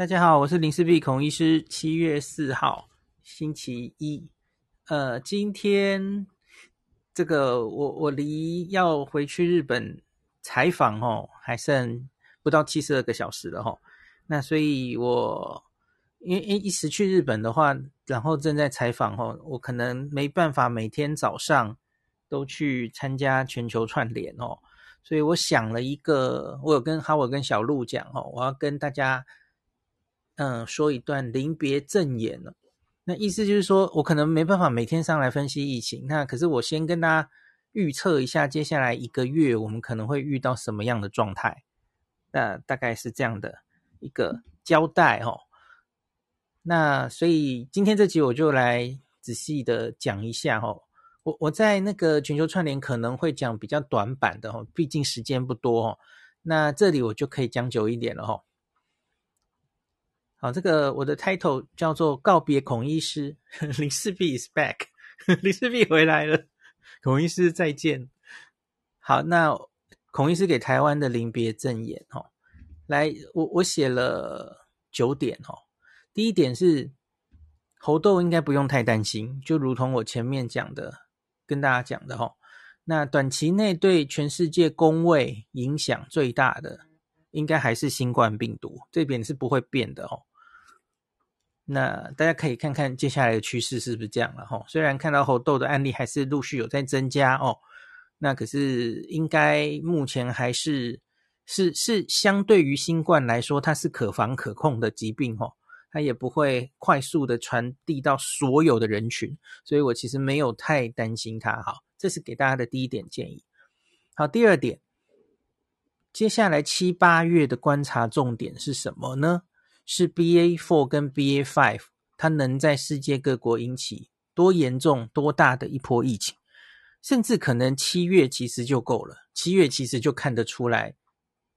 大家好，我是林氏璧孔医师。七月四号，星期一。呃，今天这个我我离要回去日本采访哦，还剩不到七十二个小时了哈。那所以我因为一时去日本的话，然后正在采访哦，我可能没办法每天早上都去参加全球串联哦。所以我想了一个，我有跟哈我跟小鹿讲哦，我要跟大家。嗯，说一段临别赠言了。那意思就是说，我可能没办法每天上来分析疫情。那可是我先跟大家预测一下，接下来一个月我们可能会遇到什么样的状态。那大概是这样的一个交代哦。那所以今天这集我就来仔细的讲一下哦。我我在那个全球串联可能会讲比较短版的哦，毕竟时间不多哦。那这里我就可以讲久一点了哦。好，这个我的 title 叫做告别孔医师，林氏璧 is back，林氏璧回来了，孔医师再见。好，那孔医师给台湾的临别赠言，哦，来，我我写了九点，哦，第一点是猴痘应该不用太担心，就如同我前面讲的，跟大家讲的，哈，那短期内对全世界公卫影响最大的，应该还是新冠病毒，这点是不会变的，哦。那大家可以看看接下来的趋势是不是这样了哈？虽然看到猴痘的案例还是陆续有在增加哦，那可是应该目前还是是是相对于新冠来说，它是可防可控的疾病哦，它也不会快速的传递到所有的人群，所以我其实没有太担心它。哈，这是给大家的第一点建议。好，第二点，接下来七八月的观察重点是什么呢？是 B A four 跟 B A five，它能在世界各国引起多严重、多大的一波疫情，甚至可能七月其实就够了，七月其实就看得出来，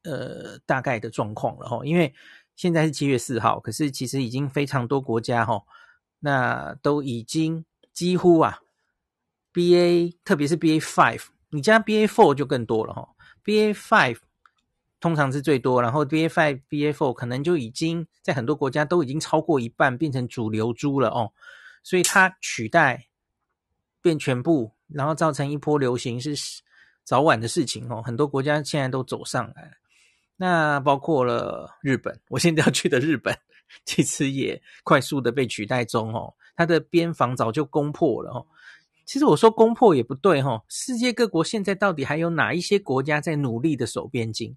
呃，大概的状况了哈。因为现在是七月四号，可是其实已经非常多国家哈，那都已经几乎啊，BA 特别是 B A five，你加 B A four 就更多了哈，BA5。通常是最多，然后 BA5、BA4 可能就已经在很多国家都已经超过一半，变成主流株了哦，所以它取代变全部，然后造成一波流行是早晚的事情哦。很多国家现在都走上来，那包括了日本，我现在要去的日本，其实也快速的被取代中哦。它的边防早就攻破了哦。其实我说攻破也不对哦，世界各国现在到底还有哪一些国家在努力的守边境？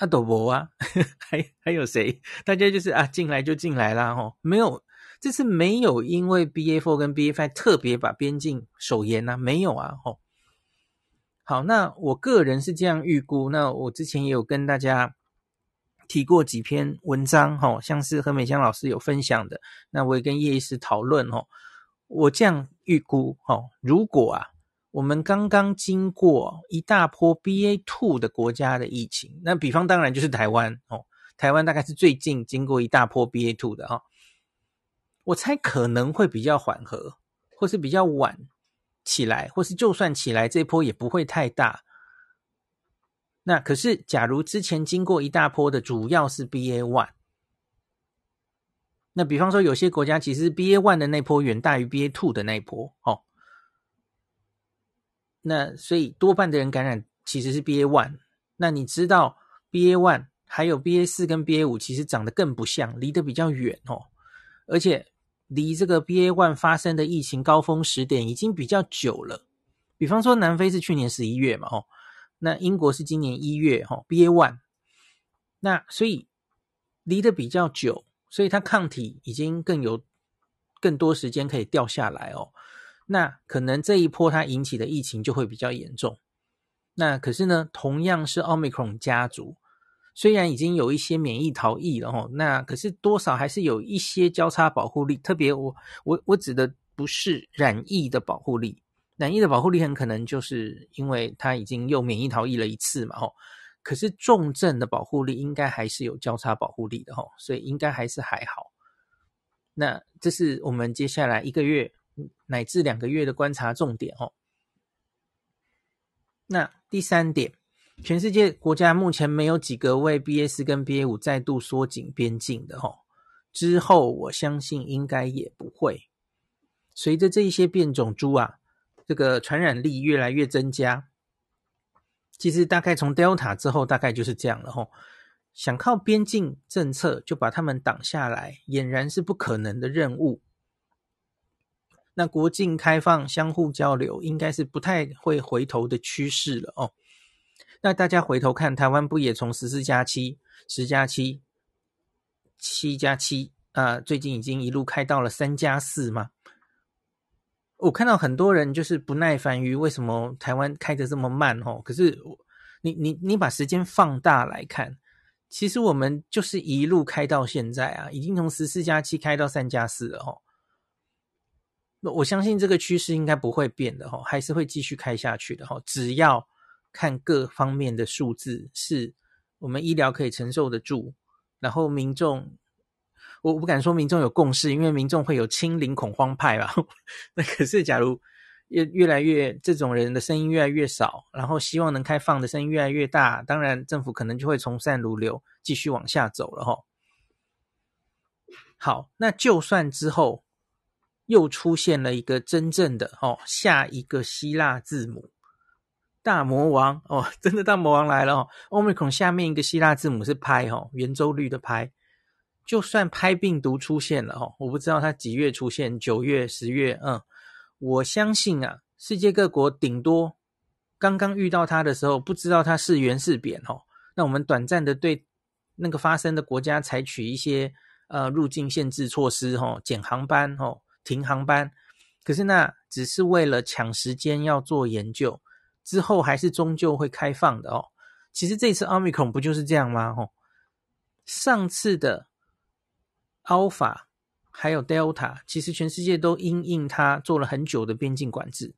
阿斗博啊，还还有谁？大家就是啊，进来就进来啦，吼，没有，这次没有因为 B A four 跟 B A five 特别把边境守严呐，没有啊，吼。好，那我个人是这样预估，那我之前也有跟大家提过几篇文章，吼，像是何美香老师有分享的，那我也跟叶医师讨论，吼，我这样预估，吼，如果啊。我们刚刚经过一大波 B A two 的国家的疫情，那比方当然就是台湾哦，台湾大概是最近经过一大波 B A two 的哈、哦，我猜可能会比较缓和，或是比较晚起来，或是就算起来这波也不会太大。那可是假如之前经过一大波的主要是 B A one，那比方说有些国家其实 B A one 的那波远大于 B A two 的那波哦。那所以多半的人感染其实是 BA one，那你知道 BA one 还有 BA 四跟 BA 五其实长得更不像，离得比较远哦，而且离这个 BA one 发生的疫情高峰时点已经比较久了。比方说南非是去年十一月嘛，哦，那英国是今年一月，哦，BA one，那所以离得比较久，所以它抗体已经更有更多时间可以掉下来哦。那可能这一波它引起的疫情就会比较严重。那可是呢，同样是奥密克戎家族，虽然已经有一些免疫逃逸了哈，那可是多少还是有一些交叉保护力。特别我我我指的不是染疫的保护力，染疫的保护力很可能就是因为它已经又免疫逃逸了一次嘛哈。可是重症的保护力应该还是有交叉保护力的哈，所以应该还是还好。那这是我们接下来一个月。乃至两个月的观察重点哦。那第三点，全世界国家目前没有几个为 BA 四跟 BA 五再度缩紧边境的吼，之后我相信应该也不会。随着这一些变种猪啊，这个传染力越来越增加，其实大概从 Delta 之后，大概就是这样了吼。想靠边境政策就把他们挡下来，俨然是不可能的任务。那国境开放、相互交流，应该是不太会回头的趋势了哦。那大家回头看，台湾不也从十四加七、十加七、七加七啊，最近已经一路开到了三加四吗？我看到很多人就是不耐烦于为什么台湾开得这么慢哦。可是你你你把时间放大来看，其实我们就是一路开到现在啊，已经从十四加七开到三加四了哦。那我相信这个趋势应该不会变的哦，还是会继续开下去的哦，只要。看各方面的数字，是我们医疗可以承受得住，然后民众，我我不敢说民众有共识，因为民众会有清零恐慌派吧。那可是，假如越越来越这种人的声音越来越少，然后希望能开放的声音越来越大，当然政府可能就会从善如流，继续往下走了哈。好，那就算之后又出现了一个真正的哦，下一个希腊字母。大魔王哦，真的大魔王来了哦！Omicron 下面一个希腊字母是拍哦，圆周率的拍。就算拍病毒出现了哦，我不知道它几月出现，九月、十月，嗯，我相信啊，世界各国顶多刚刚遇到它的时候，不知道它是圆是扁哦。那我们短暂的对那个发生的国家采取一些呃入境限制措施哦，减航班哦，停航班。可是那只是为了抢时间要做研究。之后还是终究会开放的哦。其实这次奥密克戎不就是这样吗？哦，上次的 Alpha 还有 Delta，其实全世界都因应它做了很久的边境管制。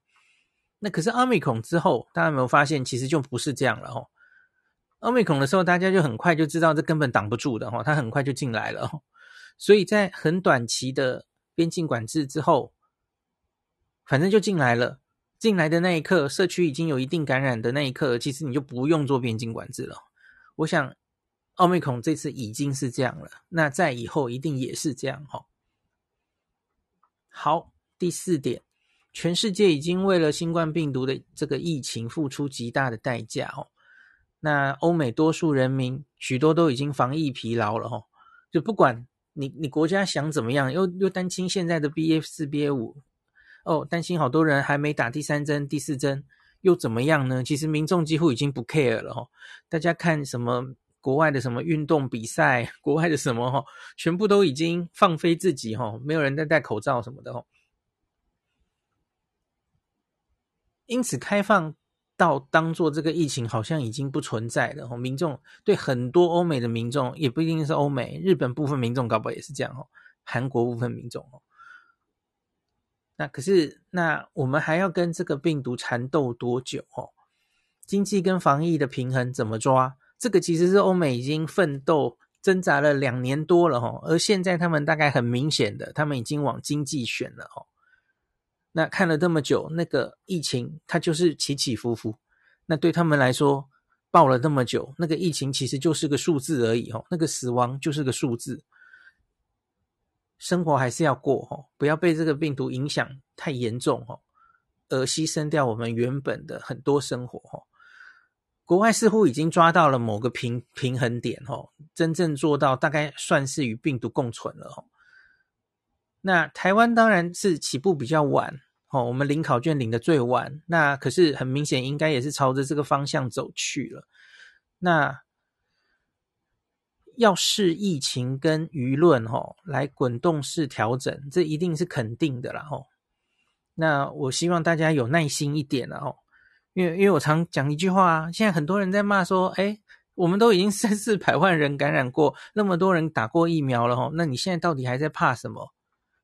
那可是奥密克戎之后，大家有没有发现，其实就不是这样了哦。奥密克戎的时候，大家就很快就知道这根本挡不住的哦，它很快就进来了哦。所以在很短期的边境管制之后，反正就进来了。进来的那一刻，社区已经有一定感染的那一刻，其实你就不用做边境管制了。我想，奥密克戎这次已经是这样了，那在以后一定也是这样哈。好，第四点，全世界已经为了新冠病毒的这个疫情付出极大的代价哦。那欧美多数人民许多都已经防疫疲劳了哈，就不管你你国家想怎么样，又又担心现在的 BA 四、BA 五。哦，担心好多人还没打第三针、第四针，又怎么样呢？其实民众几乎已经不 care 了哦。大家看什么国外的什么运动比赛，国外的什么哈，全部都已经放飞自己哈，没有人在戴口罩什么的哦。因此，开放到当做这个疫情好像已经不存在了哦。民众对很多欧美的民众，也不一定是欧美，日本部分民众搞不好也是这样哦。韩国部分民众哦。那可是，那我们还要跟这个病毒缠斗多久哦？经济跟防疫的平衡怎么抓？这个其实是欧美已经奋斗挣扎了两年多了哦，而现在他们大概很明显的，他们已经往经济选了哦。那看了这么久，那个疫情它就是起起伏伏。那对他们来说，报了这么久，那个疫情其实就是个数字而已哦，那个死亡就是个数字。生活还是要过哦，不要被这个病毒影响太严重哦，而牺牲掉我们原本的很多生活哦。国外似乎已经抓到了某个平平衡点哦，真正做到大概算是与病毒共存了哦。那台湾当然是起步比较晚哦，我们领考卷领的最晚，那可是很明显应该也是朝着这个方向走去了。那。要视疫情跟舆论吼来滚动式调整，这一定是肯定的啦吼。那我希望大家有耐心一点了吼，因为因为我常讲一句话啊，现在很多人在骂说，哎，我们都已经 三四百万人感染过，那么多人打过疫苗了吼，那你现在到底还在怕什么？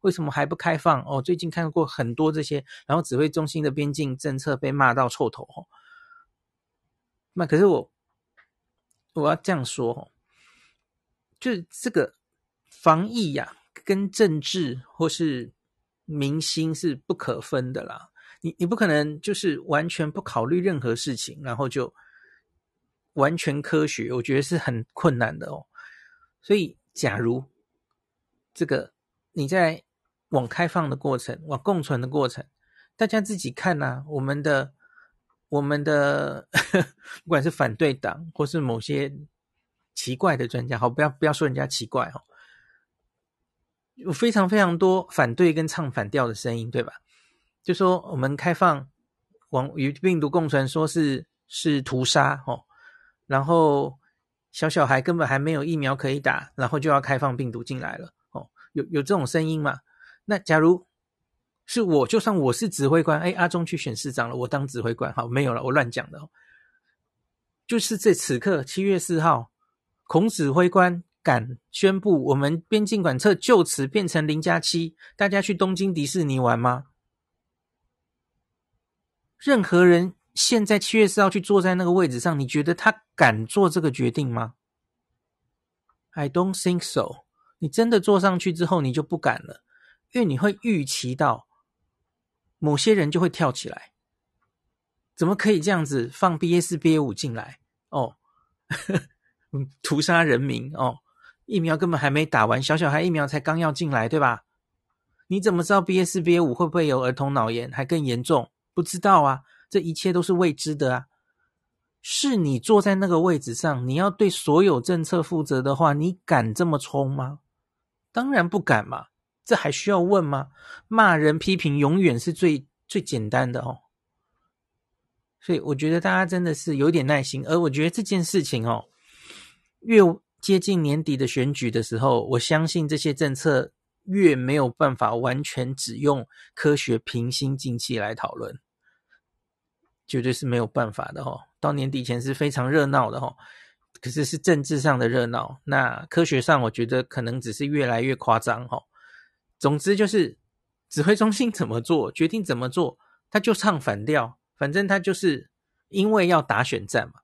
为什么还不开放？哦，最近看过很多这些，然后指挥中心的边境政策被骂到臭头吼。那可是我我要这样说吼。就是这个防疫呀、跟政治或是民心是不可分的啦。你你不可能就是完全不考虑任何事情，然后就完全科学，我觉得是很困难的哦。所以，假如这个你在往开放的过程、往共存的过程，大家自己看呐、啊，我们的我们的不管是反对党或是某些奇怪的专家，好，不要不要说人家奇怪哦，有非常非常多反对跟唱反调的声音，对吧？就说我们开放往与病毒共存，说是是屠杀哦。然后小小孩根本还没有疫苗可以打，然后就要开放病毒进来了哦，有有这种声音吗？那假如是我，就算我是指挥官，哎，阿中去选市长了，我当指挥官，好，没有了，我乱讲的哦。就是这此刻七月四号，孔指挥官敢宣布我们边境管测就此变成零加七，大家去东京迪士尼玩吗？任何人。现在七月四号去坐在那个位置上，你觉得他敢做这个决定吗？I don't think so。你真的坐上去之后，你就不敢了，因为你会预期到某些人就会跳起来。怎么可以这样子放 B S B A 五进来？哦，屠杀人民哦！疫苗根本还没打完，小小孩疫苗才刚要进来，对吧？你怎么知道 B S B A 五会不会有儿童脑炎，还更严重？不知道啊。这一切都是未知的啊！是你坐在那个位置上，你要对所有政策负责的话，你敢这么冲吗？当然不敢嘛！这还需要问吗？骂人批评永远是最最简单的哦。所以我觉得大家真的是有点耐心，而我觉得这件事情哦，越接近年底的选举的时候，我相信这些政策越没有办法完全只用科学平心静气来讨论。绝对是没有办法的哦，到年底前是非常热闹的哦，可是是政治上的热闹。那科学上，我觉得可能只是越来越夸张哦。总之就是指挥中心怎么做，决定怎么做，他就唱反调。反正他就是因为要打选战嘛，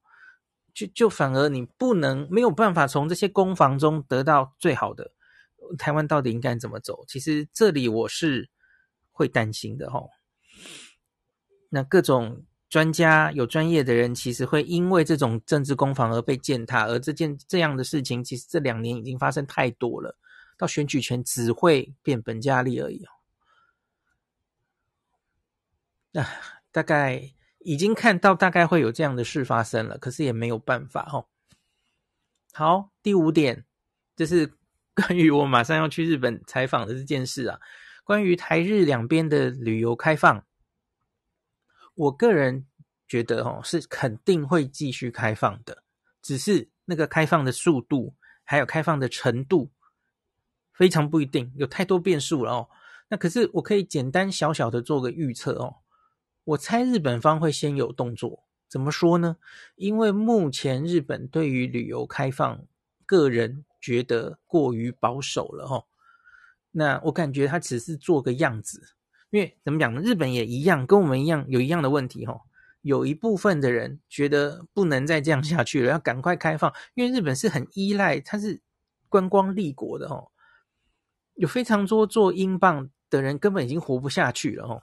就就反而你不能没有办法从这些攻防中得到最好的。台湾到底应该怎么走？其实这里我是会担心的哦。那各种。专家有专业的人，其实会因为这种政治攻防而被践踏，而这件这样的事情，其实这两年已经发生太多了，到选举前只会变本加厉而已哦。那大概已经看到大概会有这样的事发生了，可是也没有办法哦。好，第五点，就是 关于我马上要去日本采访的这件事啊，关于台日两边的旅游开放。我个人觉得，哦，是肯定会继续开放的，只是那个开放的速度还有开放的程度非常不一定，有太多变数了哦。那可是我可以简单小小的做个预测哦，我猜日本方会先有动作。怎么说呢？因为目前日本对于旅游开放，个人觉得过于保守了哦。那我感觉他只是做个样子。因为怎么讲呢？日本也一样，跟我们一样有一样的问题哦。有一部分的人觉得不能再这样下去了，要赶快开放。因为日本是很依赖，它是观光立国的哦。有非常多做英镑的人根本已经活不下去了哦。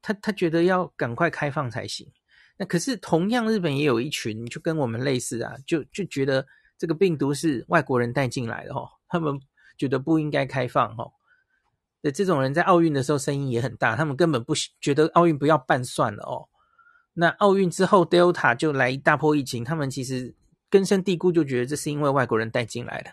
他他觉得要赶快开放才行。那可是同样，日本也有一群就跟我们类似啊，就就觉得这个病毒是外国人带进来的哦。他们觉得不应该开放哦。的这种人在奥运的时候声音也很大，他们根本不觉得奥运不要办算了哦。那奥运之后，Delta 就来一大波疫情，他们其实根深蒂固就觉得这是因为外国人带进来的。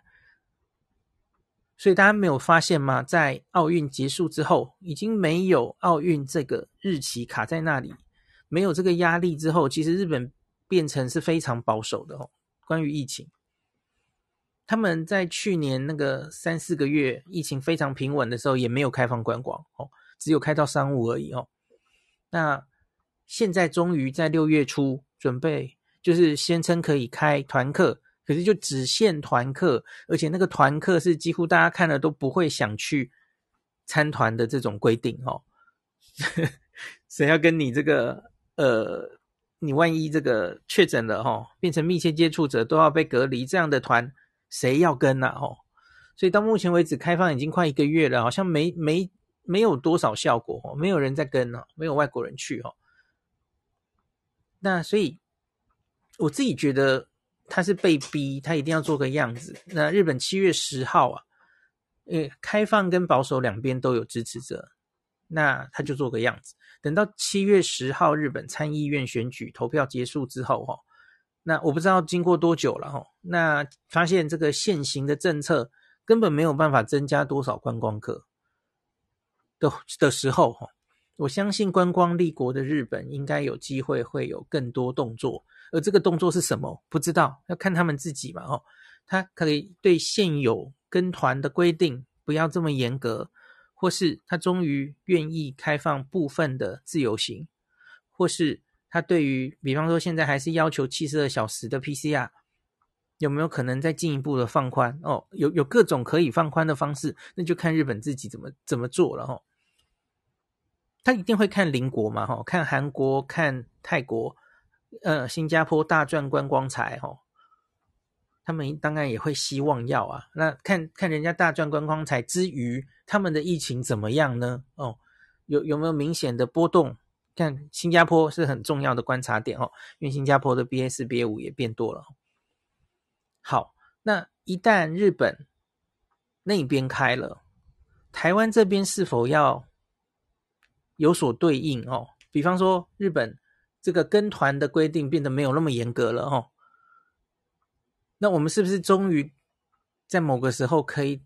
所以大家没有发现吗？在奥运结束之后，已经没有奥运这个日期卡在那里，没有这个压力之后，其实日本变成是非常保守的哦，关于疫情。他们在去年那个三四个月疫情非常平稳的时候，也没有开放观光哦，只有开到商务而已哦。那现在终于在六月初准备，就是宣称可以开团客，可是就只限团客，而且那个团客是几乎大家看了都不会想去参团的这种规定哦。谁要跟你这个呃，你万一这个确诊了哈，变成密切接触者都要被隔离这样的团。谁要跟啊？哦，所以到目前为止开放已经快一个月了，好像没没没有多少效果哦，没有人在跟哦，没有外国人去哦。那所以我自己觉得他是被逼，他一定要做个样子。那日本七月十号啊，呃，开放跟保守两边都有支持者，那他就做个样子。等到七月十号日本参议院选举投票结束之后，哈，那我不知道经过多久了，哈，那发现这个现行的政策根本没有办法增加多少观光客的的时候，哈，我相信观光立国的日本应该有机会会有更多动作。而这个动作是什么？不知道，要看他们自己嘛。哦，他可以对现有跟团的规定不要这么严格，或是他终于愿意开放部分的自由行，或是他对于，比方说现在还是要求七十二小时的 PCR，有没有可能再进一步的放宽？哦，有有各种可以放宽的方式，那就看日本自己怎么怎么做了。哦，他一定会看邻国嘛。哈，看韩国，看泰国。呃，新加坡大赚观光财哦，他们当然也会希望要啊。那看看人家大赚观光财之余，他们的疫情怎么样呢？哦，有有没有明显的波动？看新加坡是很重要的观察点哦，因为新加坡的 BA 四、BA 五也变多了。好，那一旦日本那边开了，台湾这边是否要有所对应哦？比方说日本。这个跟团的规定变得没有那么严格了哦，那我们是不是终于在某个时候可以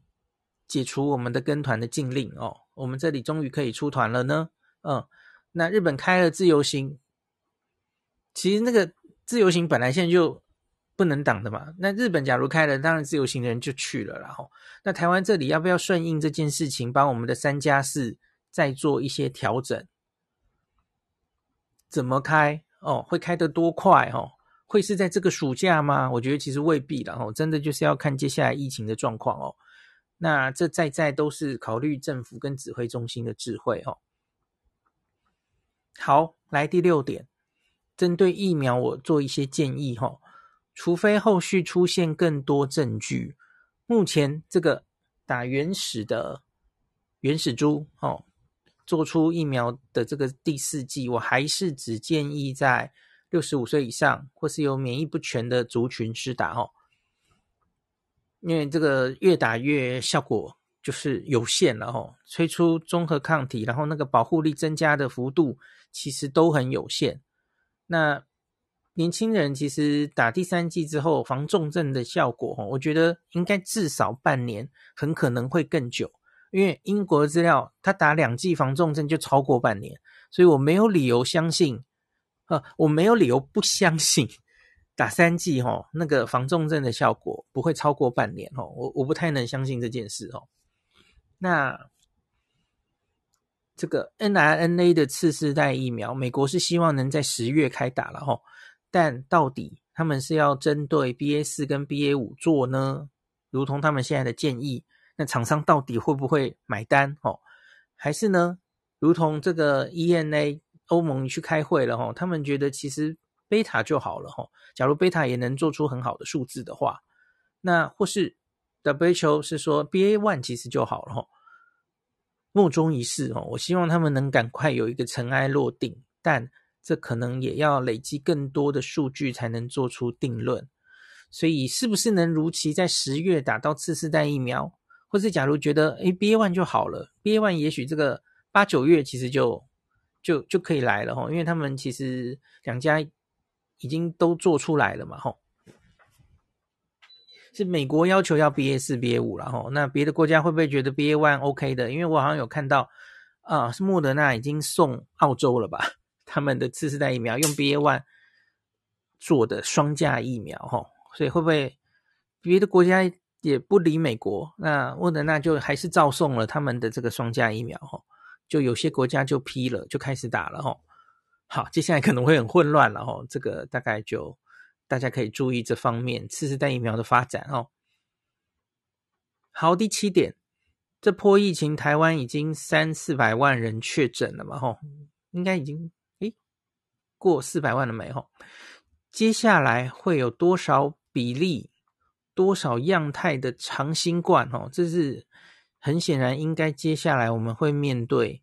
解除我们的跟团的禁令哦？我们这里终于可以出团了呢？嗯，那日本开了自由行，其实那个自由行本来现在就不能挡的嘛。那日本假如开了，当然自由行的人就去了，然后那台湾这里要不要顺应这件事情，把我们的三加四再做一些调整？怎么开哦？会开得多快哦？会是在这个暑假吗？我觉得其实未必了哦，真的就是要看接下来疫情的状况哦。那这在在都是考虑政府跟指挥中心的智慧哦。好，来第六点，针对疫苗我做一些建议哈。除非后续出现更多证据，目前这个打原始的原始株哦。做出疫苗的这个第四季，我还是只建议在六十五岁以上或是有免疫不全的族群施打哦，因为这个越打越效果就是有限了哦，催出中和抗体，然后那个保护力增加的幅度其实都很有限。那年轻人其实打第三剂之后防重症的效果，我觉得应该至少半年，很可能会更久。因为英国的资料，他打两剂防重症就超过半年，所以我没有理由相信，呃，我没有理由不相信打三剂齁，那个防重症的效果不会超过半年齁，我我不太能相信这件事齁。那这个 mRNA 的次世代疫苗，美国是希望能在十月开打了齁，但到底他们是要针对 BA 四跟 BA 五做呢？如同他们现在的建议。那厂商到底会不会买单哦？还是呢？如同这个 EMA 欧盟去开会了哦，他们觉得其实贝塔就好了哦。假如贝塔也能做出很好的数字的话，那或是 WHO 是说 BA one 其实就好了哦。莫衷一是哦。我希望他们能赶快有一个尘埃落定，但这可能也要累积更多的数据才能做出定论。所以，是不是能如期在十月打到次世代疫苗？或是假如觉得诶 BA one 就好了，BA one 也许这个八九月其实就就就可以来了吼，因为他们其实两家已经都做出来了嘛吼，是美国要求要 BA 四 BA 五了齁，那别的国家会不会觉得 BA one OK 的？因为我好像有看到啊，是莫德纳已经送澳洲了吧？他们的次世代疫苗用 BA one 做的双价疫苗吼，所以会不会别的国家？也不理美国，那莫德纳就还是照送了他们的这个双价疫苗哈，就有些国家就批了，就开始打了哈。好，接下来可能会很混乱了哈，这个大概就大家可以注意这方面次世代疫苗的发展哦。好，第七点，这波疫情台湾已经三四百万人确诊了嘛吼，应该已经诶过四百万了没吼？接下来会有多少比例？多少样态的长新冠哦，这是很显然应该接下来我们会面对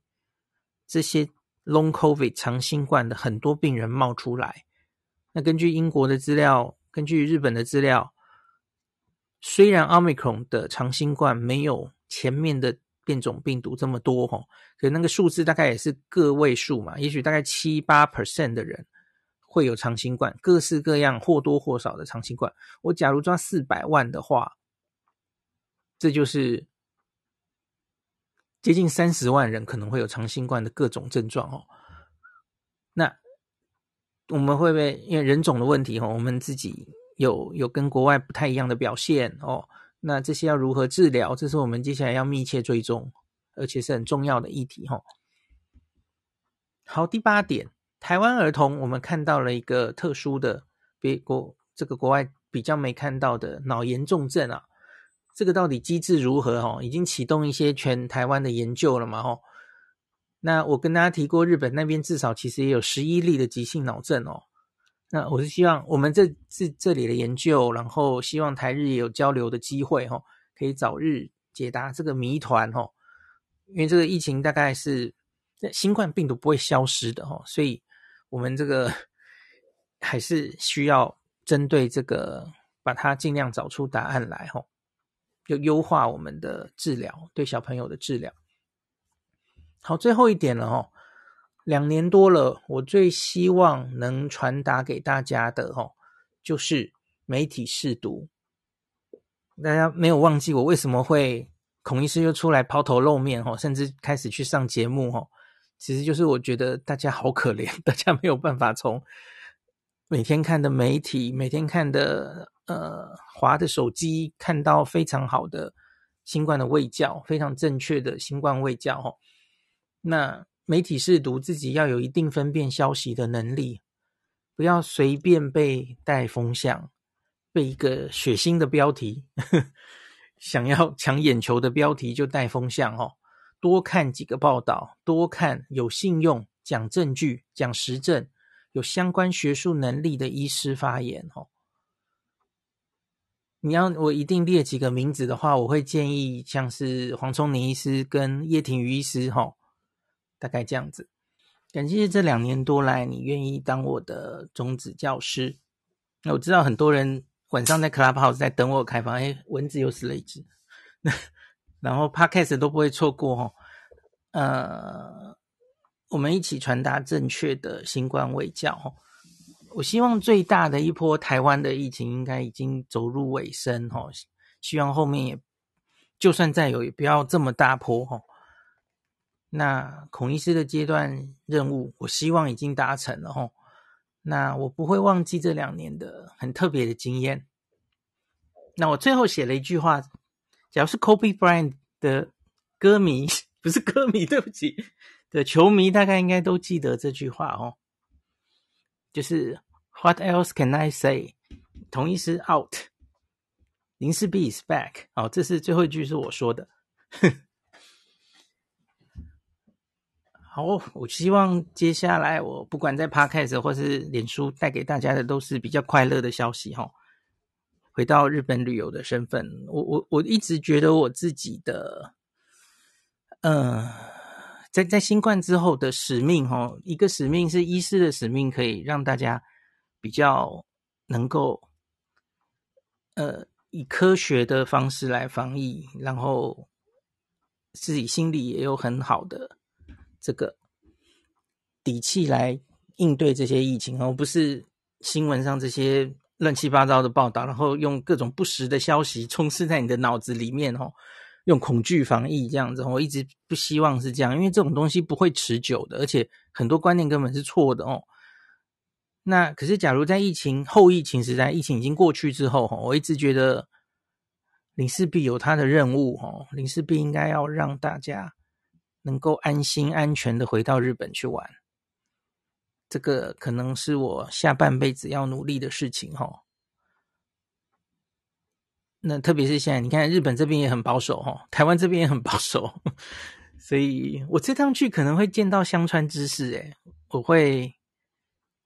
这些 long covid 长新冠的很多病人冒出来。那根据英国的资料，根据日本的资料，虽然 Omicron 的长新冠没有前面的变种病毒这么多哈，可那个数字大概也是个位数嘛，也许大概七八 percent 的人会有长新冠，各式各样或多或少的长新冠。我假如抓四百万的话，这就是接近三十万人可能会有长新冠的各种症状哦。那我们会不会因为人种的问题哦，我们自己有有跟国外不太一样的表现哦？那这些要如何治疗？这是我们接下来要密切追踪，而且是很重要的议题哈。好，第八点，台湾儿童我们看到了一个特殊的别国这个国外比较没看到的脑炎重症啊，这个到底机制如何？哦，已经启动一些全台湾的研究了嘛？哦。那我跟大家提过，日本那边至少其实也有十一例的急性脑症哦。那我是希望我们这这这里的研究，然后希望台日也有交流的机会哦，可以早日解答这个谜团哦。因为这个疫情大概是新冠病毒不会消失的哦，所以我们这个还是需要针对这个，把它尽量找出答案来吼，就优化我们的治疗，对小朋友的治疗。好，最后一点了哦，两年多了，我最希望能传达给大家的哦，就是媒体试读。大家没有忘记我为什么会孔医师又出来抛头露面哦，甚至开始去上节目哦，其实就是我觉得大家好可怜，大家没有办法从每天看的媒体、每天看的呃滑的手机看到非常好的新冠的卫教，非常正确的新冠卫教哦。那媒体识读自己要有一定分辨消息的能力，不要随便被带风向，被一个血腥的标题，想要抢眼球的标题就带风向哦。多看几个报道，多看有信用、讲证据、讲实证、有相关学术能力的医师发言哦。你要我一定列几个名字的话，我会建议像是黄瑽宁医师跟叶廷瑜医师哈。大概这样子，感谢这两年多来你愿意当我的种子教师。那我知道很多人晚上在 Clubhouse 在等我开房，哎，蚊子又死了一只。然后 Podcast 都不会错过哦。呃，我们一起传达正确的新冠卫教哦。我希望最大的一波台湾的疫情应该已经走入尾声哦。希望后面也就算再有，也不要这么大波哦。那孔医师的阶段任务，我希望已经达成了吼。那我不会忘记这两年的很特别的经验。那我最后写了一句话，假如是 Kobe Bryant 的歌迷，不是歌迷，对不起，的球迷大概应该都记得这句话哦。就是 What else can I say？孔医师 out，林氏璧 is back。哦，这是最后一句是我说的。好，我希望接下来我不管在 Podcast 或是脸书带给大家的都是比较快乐的消息哈。回到日本旅游的身份，我我我一直觉得我自己的，呃，在在新冠之后的使命哈，一个使命是医师的使命，可以让大家比较能够，呃，以科学的方式来防疫，然后自己心里也有很好的。这个底气来应对这些疫情，而不是新闻上这些乱七八糟的报道，然后用各种不实的消息充斥在你的脑子里面，哦，用恐惧防疫这样子。我一直不希望是这样，因为这种东西不会持久的，而且很多观念根本是错的哦。那可是，假如在疫情后疫情时代，疫情已经过去之后，我一直觉得林氏璧有他的任务，哦，林氏璧应该要让大家。能够安心安全的回到日本去玩，这个可能是我下半辈子要努力的事情哈。那特别是现在，你看日本这边也很保守哈，台湾这边也很保守，所以我这趟去可能会见到香川知事诶，我会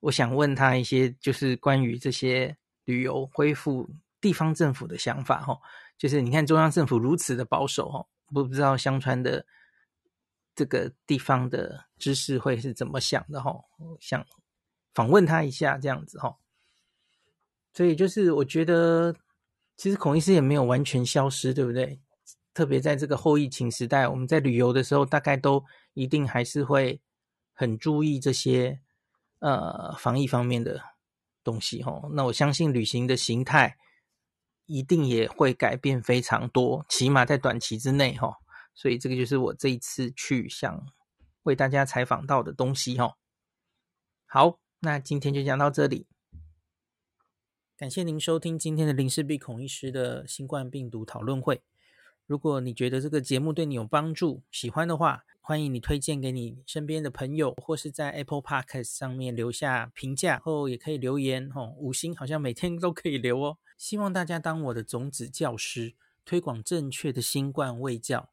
我想问他一些就是关于这些旅游恢复地方政府的想法哈，就是你看中央政府如此的保守哈，不不知道香川的。这个地方的知识会是怎么想的哈？想访问他一下这样子哈。所以就是我觉得，其实孔医师也没有完全消失，对不对？特别在这个后疫情时代，我们在旅游的时候，大概都一定还是会很注意这些呃防疫方面的东西哦。那我相信旅行的形态一定也会改变非常多，起码在短期之内哈。所以这个就是我这一次去想为大家采访到的东西哦。好，那今天就讲到这里。感谢您收听今天的林氏璧孔医师的新冠病毒讨论会。如果你觉得这个节目对你有帮助，喜欢的话，欢迎你推荐给你身边的朋友，或是在 Apple Podcast 上面留下评价，后也可以留言哦，五星好像每天都可以留哦。希望大家当我的种子教师，推广正确的新冠卫教，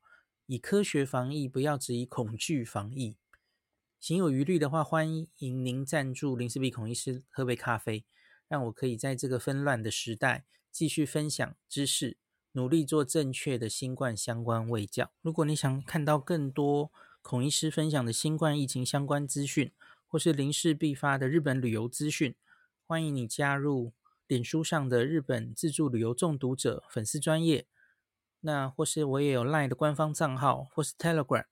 以科学防疫，不要只以恐惧防疫。行有余力的话，欢迎您赞助林氏璧孔医师喝杯咖啡，让我可以在这个纷乱的时代继续分享知识。努力做正确的新冠相关卫教。如果你想看到更多孔医师分享的新冠疫情相关资讯，或是林氏璧发的日本旅游资讯，欢迎你加入脸书上的日本自助旅游中毒者粉丝专业。那或是我也有 LINE 的官方账号，或是 Telegram。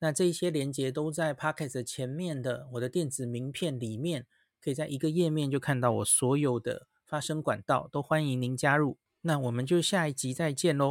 那这一些连接都在 Pocket 前面的我的电子名片里面，可以在一个页面就看到我所有的发声管道，都欢迎您加入。那我们就下一集再见喽。